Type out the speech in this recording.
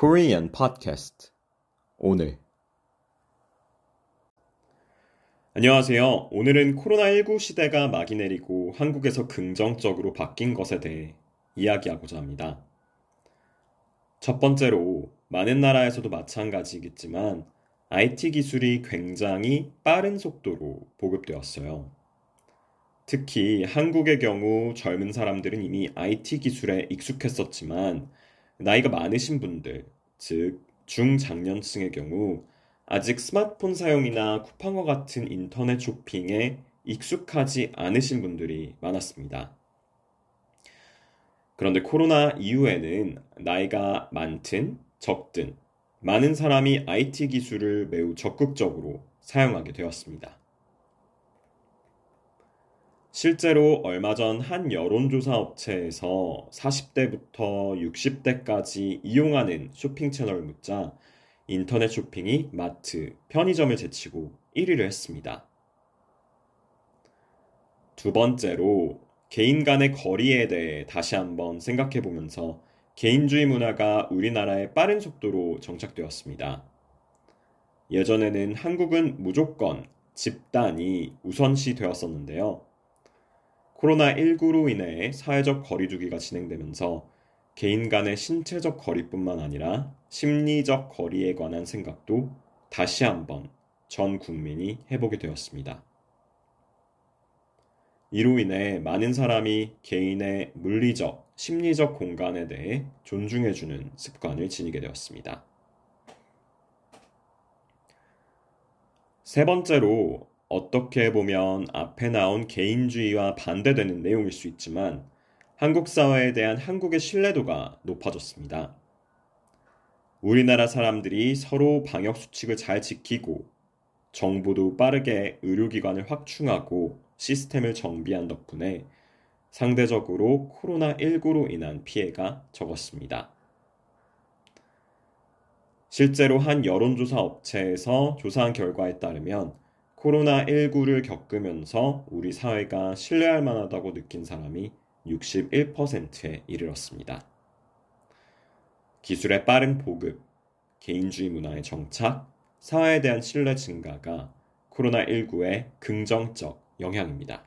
Korean Podcast 오늘 안녕하세요. 오늘은 코로나19 시대가 막이 내리고 한국에서 긍정적으로 바뀐 것에 대해 이야기하고자 합니다. 첫 번째로 많은 나라에서도 마찬가지겠지만 IT 기술이 굉장히 빠른 속도로 보급되었어요. 특히 한국의 경우 젊은 사람들은 이미 IT 기술에 익숙했었지만 나이가 많으신 분들, 즉 중장년층의 경우 아직 스마트폰 사용이나 쿠팡과 같은 인터넷 쇼핑에 익숙하지 않으신 분들이 많았습니다. 그런데 코로나 이후에는 나이가 많든 적든 많은 사람이 IT 기술을 매우 적극적으로 사용하게 되었습니다. 실제로 얼마 전 한 여론조사 업체에서 40대부터 60대까지 이용하는 쇼핑 채널을 묻자 인터넷 쇼핑이 마트, 편의점을 제치고 1위를 했습니다. 두 번째로 개인 간의 거리에 대해 다시 한번 생각해 보면서 개인주의 문화가 우리나라에 빠른 속도로 정착되었습니다. 예전에는 한국은 무조건 집단이 우선시 되었었는데요. 코로나19로 인해 사회적 거리두기가 진행되면서 개인 간의 신체적 거리뿐만 아니라 심리적 거리에 관한 생각도 다시 한번 전 국민이 해보게 되었습니다. 이로 인해 많은 사람이 개인의 물리적, 심리적 공간에 대해 존중해주는 습관을 지니게 되었습니다. 세 번째로 어떻게 보면 앞에 나온 개인주의와 반대되는 내용일 수 있지만 한국 사회에 대한 한국의 신뢰도가 높아졌습니다. 우리나라 사람들이 서로 방역 수칙을 잘 지키고 정부도 빠르게 의료기관을 확충하고 시스템을 정비한 덕분에 상대적으로 코로나19로 인한 피해가 적었습니다. 실제로 한 여론조사 업체에서 조사한 결과에 따르면 코로나19를 겪으면서 우리 사회가 신뢰할 만하다고 느낀 사람이 61%에 이르렀습니다. 기술의 빠른 보급, 개인주의 문화의 정착, 사회에 대한 신뢰 증가가 코로나19의 긍정적 영향입니다.